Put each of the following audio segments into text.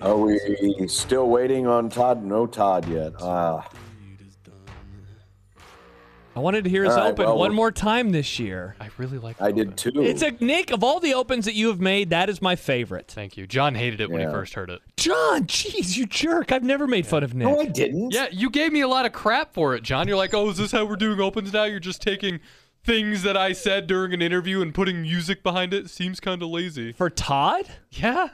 Are we still waiting on Todd? No Todd yet. Ah. I wanted to hear his All right, open well, one more time this year. I really like. It. I the did too. It's a Nick of all the opens that you have made. That is my favorite. Thank you. John hated it when he first heard it. John, jeez, you jerk! I've never made fun of Nick. no, I didn't. Yeah, you gave me a lot of crap for it, John. You're like, oh, is this how we're doing opens now? You're just taking things that I said during an interview and putting music behind it. Seems kind of lazy. For Todd? Yeah.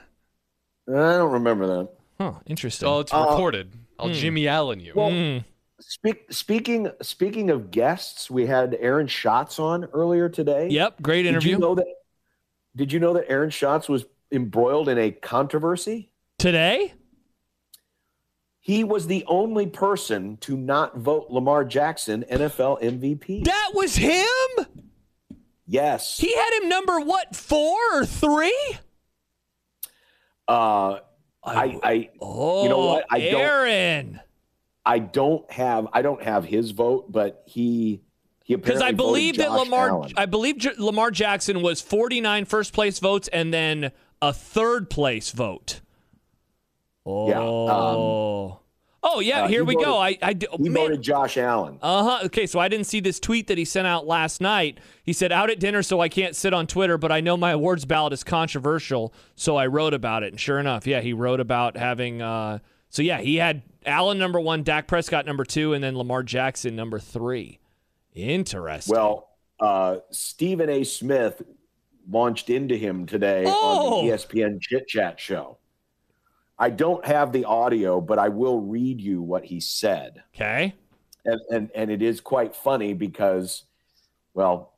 I don't remember that. Huh, interesting. Oh, it's Uh, recorded. I'll Jimmy Allen you. Well, Mm. speak, speaking speaking of guests, we had Aaron Schatz on earlier today. Yep, great interview. Did interview. you know that? Did you know that Aaron Schatz was embroiled in a controversy? Today? He was the only person to not vote Lamar Jackson NFL MVP. That was him? yes. He had him number what, four or three? Uh, I, I Oh, You know what? I don't- Aaron. I don't have I don't have his vote, but he he Because I believe that Lamar, Allen. I believe J- Lamar Jackson was 49 first place votes and then a third place vote. Oh. Yeah, um, oh, yeah, uh, here he we go. voted- I, I, d- he man, voted Josh Allen. Uh huh. Okay, so I didn't see this tweet that he sent out last night. He said, "Out at dinner, so I can't sit on Twitter, but I know my awards ballot is controversial, so I wrote about it." And sure enough, yeah, he wrote about having. Uh, so yeah, he had Allen number one, Dak Prescott number two, and then Lamar Jackson number three. Interesting. Well, uh, Stephen A. Smith launched into him today Oh. on the E ESPN Chit Chat show. I don't have the audio, but I will read you what he said. okay. and, and and it is quite funny because well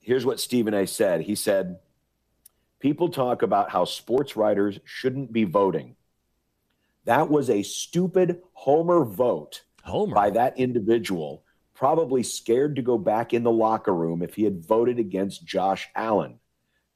here's what stephen a said he said people talk about how sports writers shouldn't be voting that was a stupid homer vote Homer. by that individual probably scared to go back in the locker room if he had voted against josh allen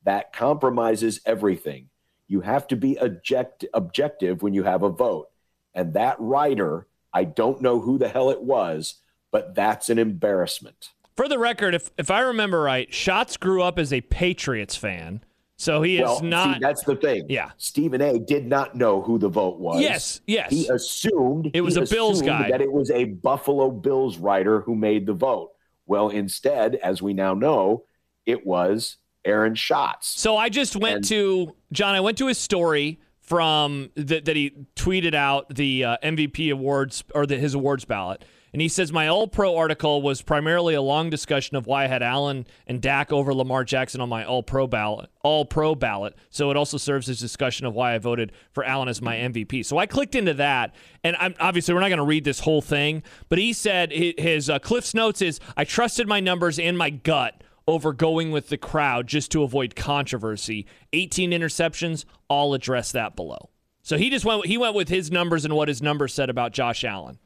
that compromises everything you have to be object- objective when you have a vote and that writer I don't know who the hell it was, but that's an embarrassment. For the record, if if I remember right, Schatz grew up as a Patriots fan, so he well, is not. see, that's the thing. Yeah. Stephen A. did not know who the vote was. yes, yes. He assumed It was a Bills guy. That it was a Buffalo Bills writer who made the vote. Well, instead, as we now know, it was Aaron Schatz. So I just went And- to John. I went to his story from that that he tweeted out the uh, MVP awards or the, his awards ballot, and he says my All Pro article was primarily a long discussion of why I had Allen and Dak over Lamar Jackson on my All Pro ballot. All Pro ballot. So it also serves as discussion of why I voted for Allen as my MVP. So I clicked into that, and I'm obviously we're not going to read this whole thing, but he said his uh, Cliff's notes is I trusted my numbers and my gut over going with the crowd just to avoid controversy. 18 interceptions, I'll address that below. So he just went he went with his numbers and what his numbers said about Josh Allen.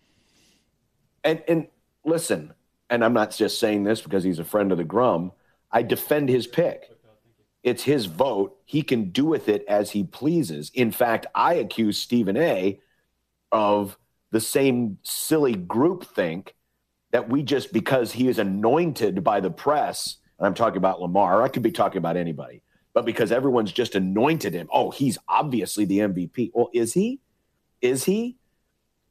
And and listen, and I'm not just saying this because he's a friend of the Grum. I defend his pick. It's his vote. He can do with it as he pleases. In fact, I accuse Stephen A. of the same silly groupthink that we just because he is anointed by the press, and I'm talking about Lamar, I could be talking about anybody, but because everyone's just anointed him, oh, he's obviously the MVP. Well, is he? Is he?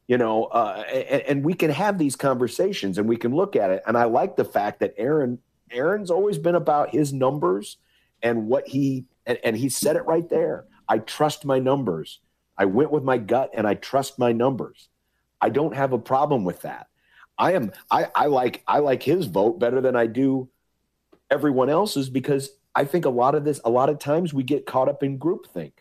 you know, uh, and, and we can have these conversations and we can look at it. And I like the fact that Aaron, Aaron's always been about his numbers and what he, and, and he said it right there. I trust my numbers. I went with my gut and I trust my numbers. I don't have a problem with that. I am, I, I like, I like his vote better than I do everyone else's because I think a lot of this, a lot of times we get caught up in groupthink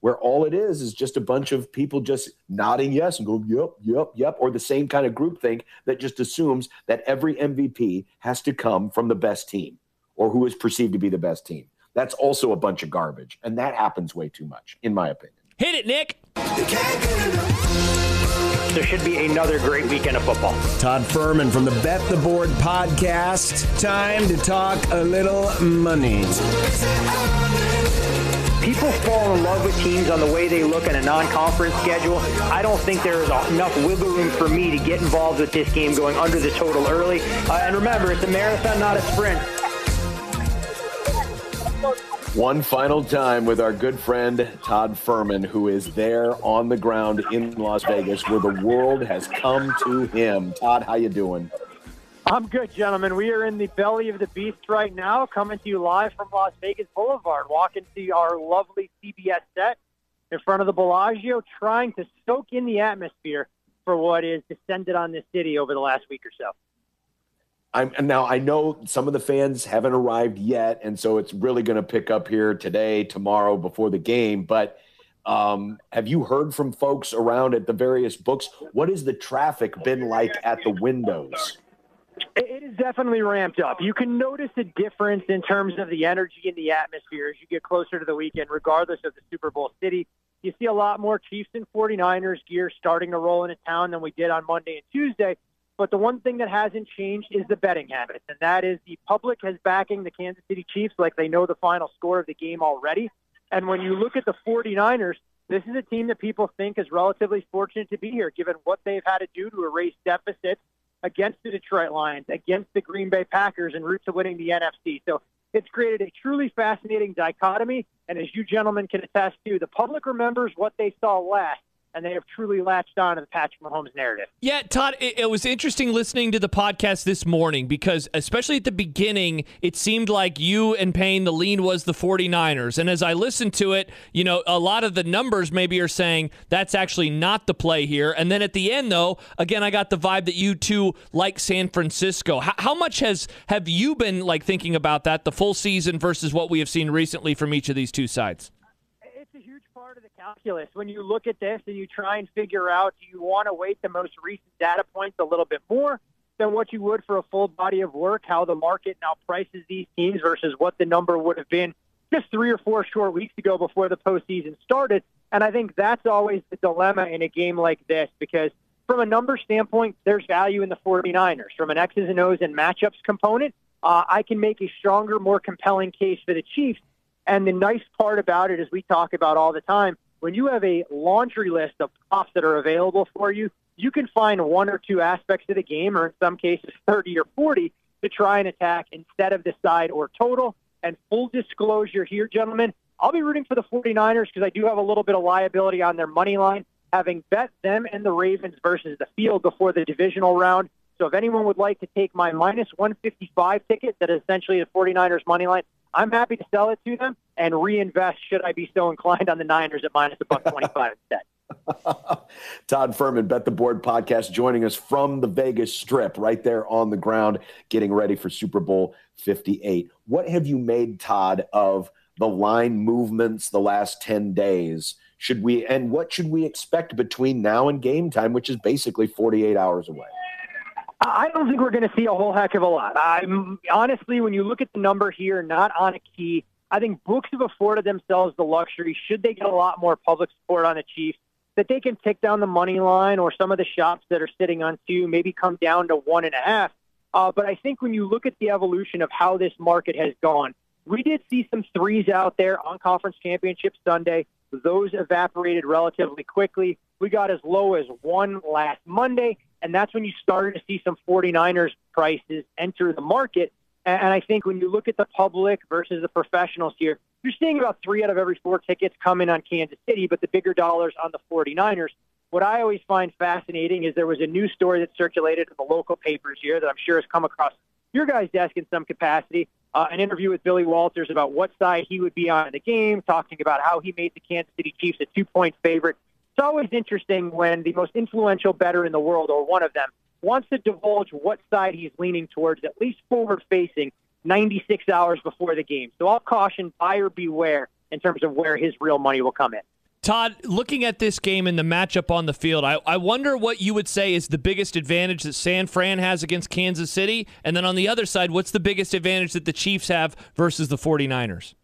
where all it is is just a bunch of people just nodding yes and go yep yep yep or the same kind of group think that just assumes that every mvp has to come from the best team or who is perceived to be the best team that's also a bunch of garbage and that happens way too much in my opinion Hit it, Nick. Should be another great weekend of football. Todd Fuhrman from the Bet the Board podcast. Time to talk a little money. People fall in love with teams on the way they look in a non-conference schedule. I don't think there is enough wiggle room for me to get involved with this game going under the total early. Uh, and remember, it's a marathon, not a sprint. One final time with our good friend Todd Fuhrman, who is there on the ground in Las Vegas, where the world has come to him. Todd, how you doing? I'm good, gentlemen. We are in the belly of the beast right now, coming to you live from Las Vegas Boulevard, walking to our lovely CBS set in front of the Bellagio, trying to soak in the atmosphere for what is descended on this city over the last week or so. I'm now I know some of the fans haven't arrived yet, and so it's really going to pick up here today, tomorrow, before the game. But um, have you heard from folks around at the various books? What has the traffic been like at the windows? It is definitely ramped up. You can notice a difference in terms of the energy in the atmosphere as you get closer to the weekend, regardless of the Super Bowl city. You see a lot more Chiefs and 49ers gear starting to roll into town than we did on Monday and Tuesday. But the one thing that hasn't changed is the betting habits, and that is the public has backing the Kansas City Chiefs like they know the final score of the game already. And when you look at the 49ers, this is a team that people think is relatively fortunate to be here, given what they've had to do to erase deficits against the Detroit Lions, against the Green Bay Packers, and route to winning the NFC. So it's created a truly fascinating dichotomy. And as you gentlemen can attest to, the public remembers what they saw last and they have truly latched on to the Patrick Mahomes narrative. Yeah, Todd, it, it, was interesting listening to the podcast this morning because, especially at the beginning, it seemed like you and Payne, the lean was the 49ers. And as I listened to it, you know, a lot of the numbers maybe are saying that's actually not the play here. And then at the end, though, again, I got the vibe that you two like San Francisco. How, how much has have you been like thinking about that, the full season versus what we have seen recently from each of these two sides? Calculus. When you look at this and you try and figure out, do you want to weight the most recent data points a little bit more than what you would for a full body of work, how the market now prices these teams versus what the number would have been just three or four short weeks ago before the postseason started. And I think that's always the dilemma in a game like this because from a number standpoint, there's value in the 49ers. From an X's and O's and matchups component, uh, I can make a stronger, more compelling case for the Chiefs. And the nice part about it, as we talk about all the time, when you have a laundry list of props that are available for you, you can find one or two aspects of the game, or in some cases 30 or 40, to try and attack instead of the side or total. And full disclosure here, gentlemen, I'll be rooting for the 49ers because I do have a little bit of liability on their money line, having bet them and the Ravens versus the field before the divisional round. So if anyone would like to take my minus 155 ticket, that is essentially the 49ers money line, I'm happy to sell it to them and reinvest should I be so inclined on the Niners at minus a buck 25 instead. Todd Fuhrman, Bet the Board podcast, joining us from the Vegas Strip, right there on the ground, getting ready for Super Bowl 58. What have you made, Todd, of the line movements the last 10 days? Should we, and what should we expect between now and game time, which is basically 48 hours away? I don't think we're going to see a whole heck of a lot. I'm honestly, when you look at the number here, not on a key, I think books have afforded themselves the luxury, should they get a lot more public support on the Chiefs, that they can tick down the money line or some of the shops that are sitting on two, maybe come down to one and a half. Uh, but I think when you look at the evolution of how this market has gone, we did see some threes out there on Conference Championship Sunday. Those evaporated relatively quickly. We got as low as one last Monday. And that's when you started to see some 49ers prices enter the market. And I think when you look at the public versus the professionals here, you're seeing about three out of every four tickets come in on Kansas City, but the bigger dollars on the 49ers. What I always find fascinating is there was a news story that circulated in the local papers here that I'm sure has come across your guys' desk in some capacity. Uh, an interview with Billy Walters about what side he would be on in the game, talking about how he made the Kansas City Chiefs a two point favorite it's always interesting when the most influential bettor in the world, or one of them, wants to divulge what side he's leaning towards, at least forward facing, 96 hours before the game. So I'll caution buyer beware in terms of where his real money will come in. Todd, looking at this game and the matchup on the field, I, I wonder what you would say is the biggest advantage that San Fran has against Kansas City. And then on the other side, what's the biggest advantage that the Chiefs have versus the 49ers?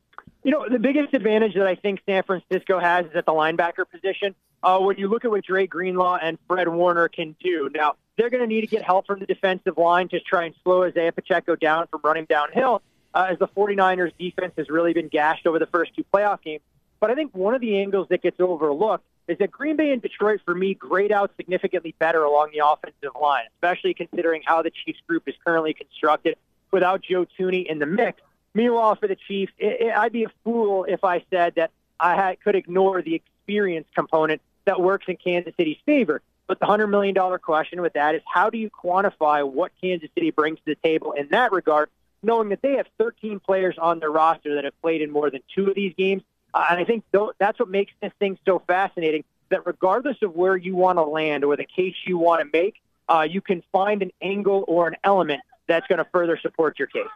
You know, the biggest advantage that I think San Francisco has is at the linebacker position uh, when you look at what Dre Greenlaw and Fred Warner can do. Now, they're going to need to get help from the defensive line to try and slow Isaiah Pacheco down from running downhill, uh, as the 49ers defense has really been gashed over the first two playoff games. But I think one of the angles that gets overlooked is that Green Bay and Detroit, for me, grade out significantly better along the offensive line, especially considering how the Chiefs group is currently constructed without Joe Thuney in the mix. Meanwhile, for the Chiefs, it, it, I'd be a fool if I said that I had, could ignore the experience component that works in Kansas City's favor. But the $100 million question with that is how do you quantify what Kansas City brings to the table in that regard, knowing that they have 13 players on their roster that have played in more than two of these games? Uh, and I think that's what makes this thing so fascinating that regardless of where you want to land or the case you want to make, uh, you can find an angle or an element that's going to further support your case.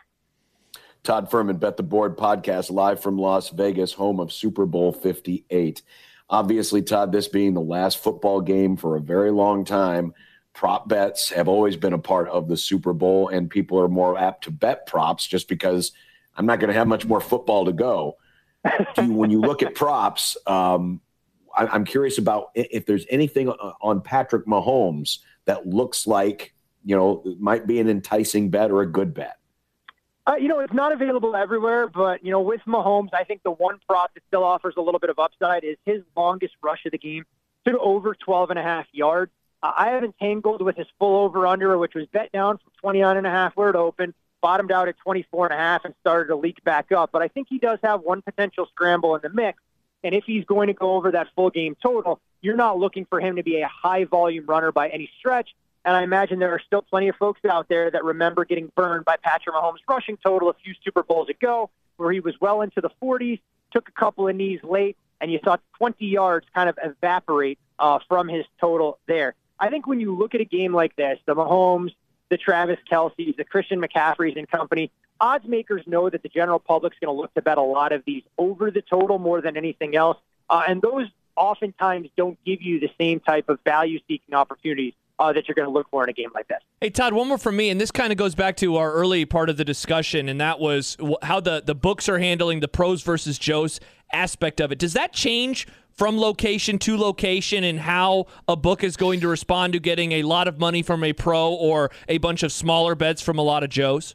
Todd Fuhrman, Bet the Board podcast, live from Las Vegas, home of Super Bowl 58. Obviously, Todd, this being the last football game for a very long time, prop bets have always been a part of the Super Bowl, and people are more apt to bet props just because I'm not going to have much more football to go. you, when you look at props, um, I, I'm curious about if there's anything on Patrick Mahomes that looks like you know might be an enticing bet or a good bet. Uh, you know, it's not available everywhere, but you know, with Mahomes, I think the one prop that still offers a little bit of upside is his longest rush of the game to over 12 and a half yards. Uh, I haven't tangled with his full over under, which was bet down from 29 and a half where it opened, bottomed out at 24 and a half, and started to leak back up. But I think he does have one potential scramble in the mix. And if he's going to go over that full game total, you're not looking for him to be a high volume runner by any stretch. And I imagine there are still plenty of folks out there that remember getting burned by Patrick Mahomes' rushing total a few Super Bowls ago, where he was well into the 40s, took a couple of knees late, and you saw 20 yards kind of evaporate uh, from his total there. I think when you look at a game like this, the Mahomes, the Travis Kelseys, the Christian McCaffrey's and company, odds makers know that the general public's going to look to bet a lot of these over the total more than anything else. Uh, and those oftentimes don't give you the same type of value seeking opportunities uh, that you're going to look for in a game like this. Hey, Todd, one more from me, and this kind of goes back to our early part of the discussion, and that was how the, the books are handling the pros versus Joes aspect of it. Does that change from location to location and how a book is going to respond to getting a lot of money from a pro or a bunch of smaller bets from a lot of Joes?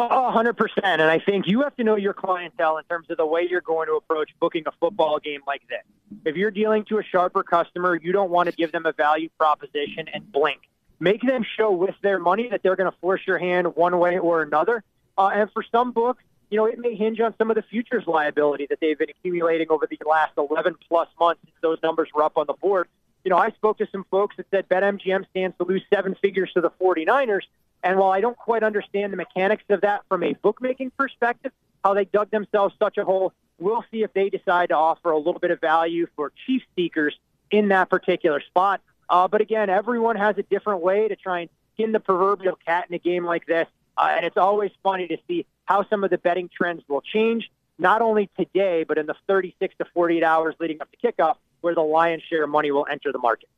A hundred percent, and I think you have to know your clientele in terms of the way you're going to approach booking a football game like this. If you're dealing to a sharper customer, you don't want to give them a value proposition and blink. Make them show with their money that they're going to force your hand one way or another. Uh, and for some books, you know, it may hinge on some of the futures liability that they've been accumulating over the last 11 plus months since those numbers were up on the board. You know, I spoke to some folks that said BetMGM stands to lose seven figures to the 49ers. And while I don't quite understand the mechanics of that from a bookmaking perspective, how they dug themselves such a hole, we'll see if they decide to offer a little bit of value for chief seekers in that particular spot. Uh, but again, everyone has a different way to try and skin the proverbial cat in a game like this. Uh, and it's always funny to see how some of the betting trends will change, not only today, but in the 36 to 48 hours leading up to kickoff, where the lion's share of money will enter the market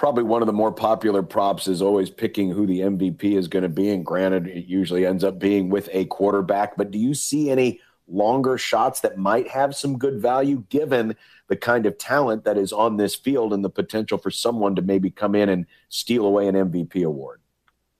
probably one of the more popular props is always picking who the MVP is going to be. And granted, it usually ends up being with a quarterback. But do you see any longer shots that might have some good value given the kind of talent that is on this field and the potential for someone to maybe come in and steal away an MVP award?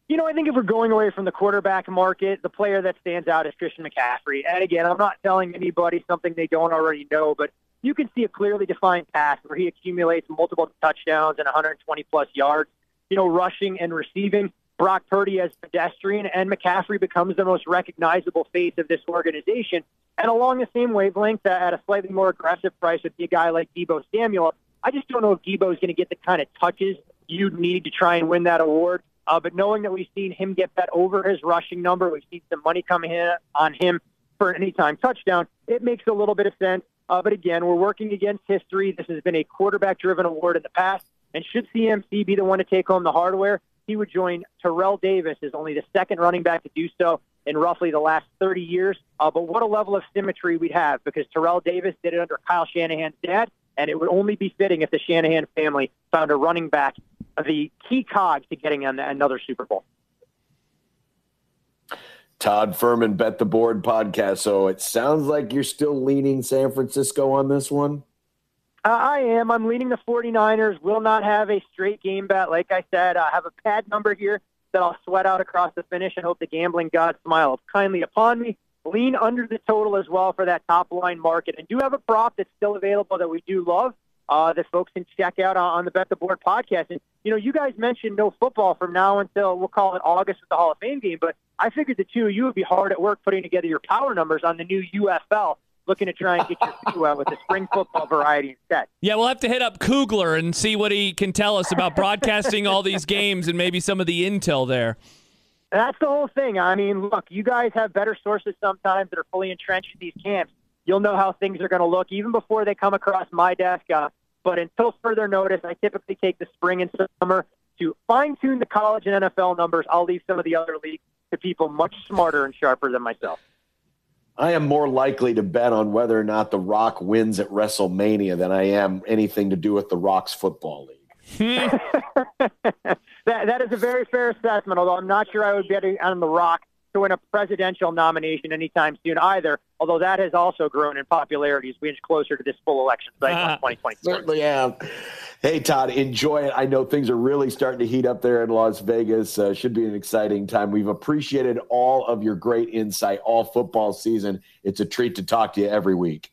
You know, I think if we're going away from the quarterback market, the player that stands out is Christian McCaffrey. And again, I'm not telling anybody something they don't already know, but you can see a clearly defined path where he accumulates multiple touchdowns and 120 plus yards. You know, rushing and receiving. Brock Purdy as pedestrian, and McCaffrey becomes the most recognizable face of this organization. And along the same wavelength, at a slightly more aggressive price, would be a guy like Deebo Samuel. I just don't know if Deebo is going to get the kind of touches you'd need to try and win that award. Uh, but knowing that we've seen him get that over his rushing number, we've seen some money coming in on him for an anytime touchdown, it makes a little bit of sense. Uh, but again, we're working against history. This has been a quarterback driven award in the past. And should CMC be the one to take home the hardware, he would join Terrell Davis as only the second running back to do so in roughly the last 30 years. Uh, but what a level of symmetry we'd have because Terrell Davis did it under Kyle Shanahan's dad, and it would only be fitting if the Shanahan family found a running back the key cog to getting another Super Bowl. Todd Fuhrman Bet the Board podcast. So it sounds like you're still leaning San Francisco on this one. Uh, I am. I'm leaning the 49ers. Will not have a straight game bet. Like I said, I have a pad number here that I'll sweat out across the finish and hope the gambling gods smile kindly upon me. Lean under the total as well for that top line market. And do have a prop that's still available that we do love uh, that folks can check out on, on the Bet the Board podcast. And, you know, you guys mentioned no football from now until we'll call it August with the Hall of Fame game, but I figured the two of you would be hard at work putting together your power numbers on the new UFL, looking to try and get your feet wet with the spring football variety instead. Yeah, we'll have to hit up Kugler and see what he can tell us about broadcasting all these games and maybe some of the intel there. That's the whole thing. I mean, look, you guys have better sources sometimes that are fully entrenched in these camps. You'll know how things are going to look even before they come across my desk. Uh, but until further notice, I typically take the spring and summer to fine tune the college and NFL numbers. I'll leave some of the other leagues to people much smarter and sharper than myself. I am more likely to bet on whether or not The Rock wins at WrestleMania than I am anything to do with The Rock's football league. that, that is a very fair assessment, although I'm not sure I would bet on The Rock to win a presidential nomination anytime soon either, although that has also grown in popularity as we inch closer to this full election cycle in 2024. Certainly am. Hey, Todd, enjoy it. I know things are really starting to heat up there in Las Vegas. Uh, should be an exciting time. We've appreciated all of your great insight all football season. It's a treat to talk to you every week.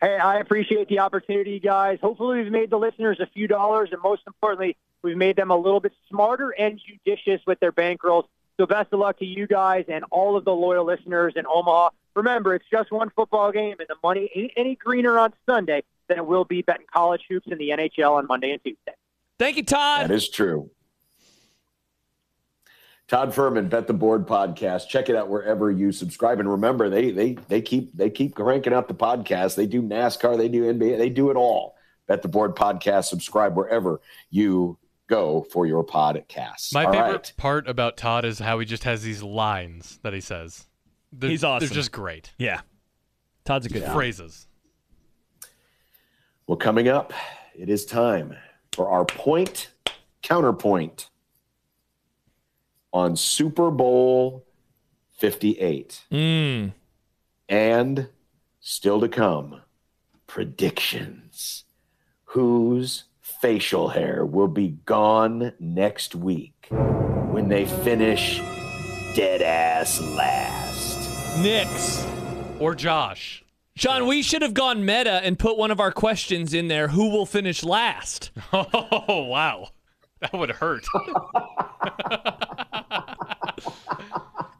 Hey, I appreciate the opportunity, guys. Hopefully, we've made the listeners a few dollars, and most importantly, we've made them a little bit smarter and judicious with their bankrolls. So best of luck to you guys and all of the loyal listeners in Omaha. Remember, it's just one football game, and the money ain't any greener on Sunday than it will be betting college hoops in the NHL on Monday and Tuesday. Thank you, Todd. That is true. Todd Fuhrman, Bet the Board podcast. Check it out wherever you subscribe. And remember, they they they keep they keep cranking out the podcast. They do NASCAR, they do NBA, they do it all. Bet the Board podcast. Subscribe wherever you go for your podcast. My All favorite right. part about Todd is how he just has these lines that he says. They're, He's awesome. They're just great. Yeah. Todd's a good guy. Phrases. Well, coming up, it is time for our point counterpoint on Super Bowl 58. Mm. And still to come, predictions. Whose facial hair will be gone next week when they finish dead ass last? Knicks. Or Josh. Sean, we should have gone meta and put one of our questions in there. Who will finish last? Oh, wow. That would hurt.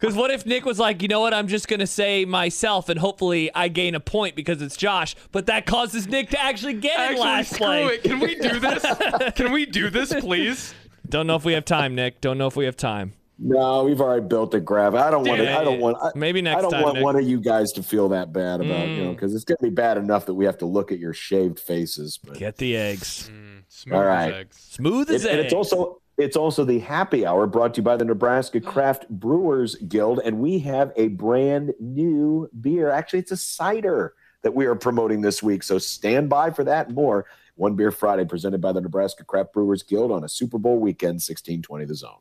Because what if Nick was like, you know what, I'm just going to say myself and hopefully I gain a point because it's Josh, but that causes Nick to actually get in Actually, last screw play. it. Can we do this? Can we do this, please? Don't know if we have time, Nick. Don't know if we have time. No, we've already built a graph. I don't want to. I don't want. I, Maybe next I don't time, want Nick. one of you guys to feel that bad about you know mm. because it's going to be bad enough that we have to look at your shaved faces. But Get the eggs. Mm, smooth All as right. eggs. Smooth as It- and it's also it's also the happy hour brought to you by the Nebraska mm. Craft Brewers Guild, and we have a brand new beer. Actually, it's a cider that we are promoting this week. So stand by for that and more. One Beer Friday presented by the Nebraska Craft Brewers Guild on a Super Bowl weekend, sixteen twenty the zone.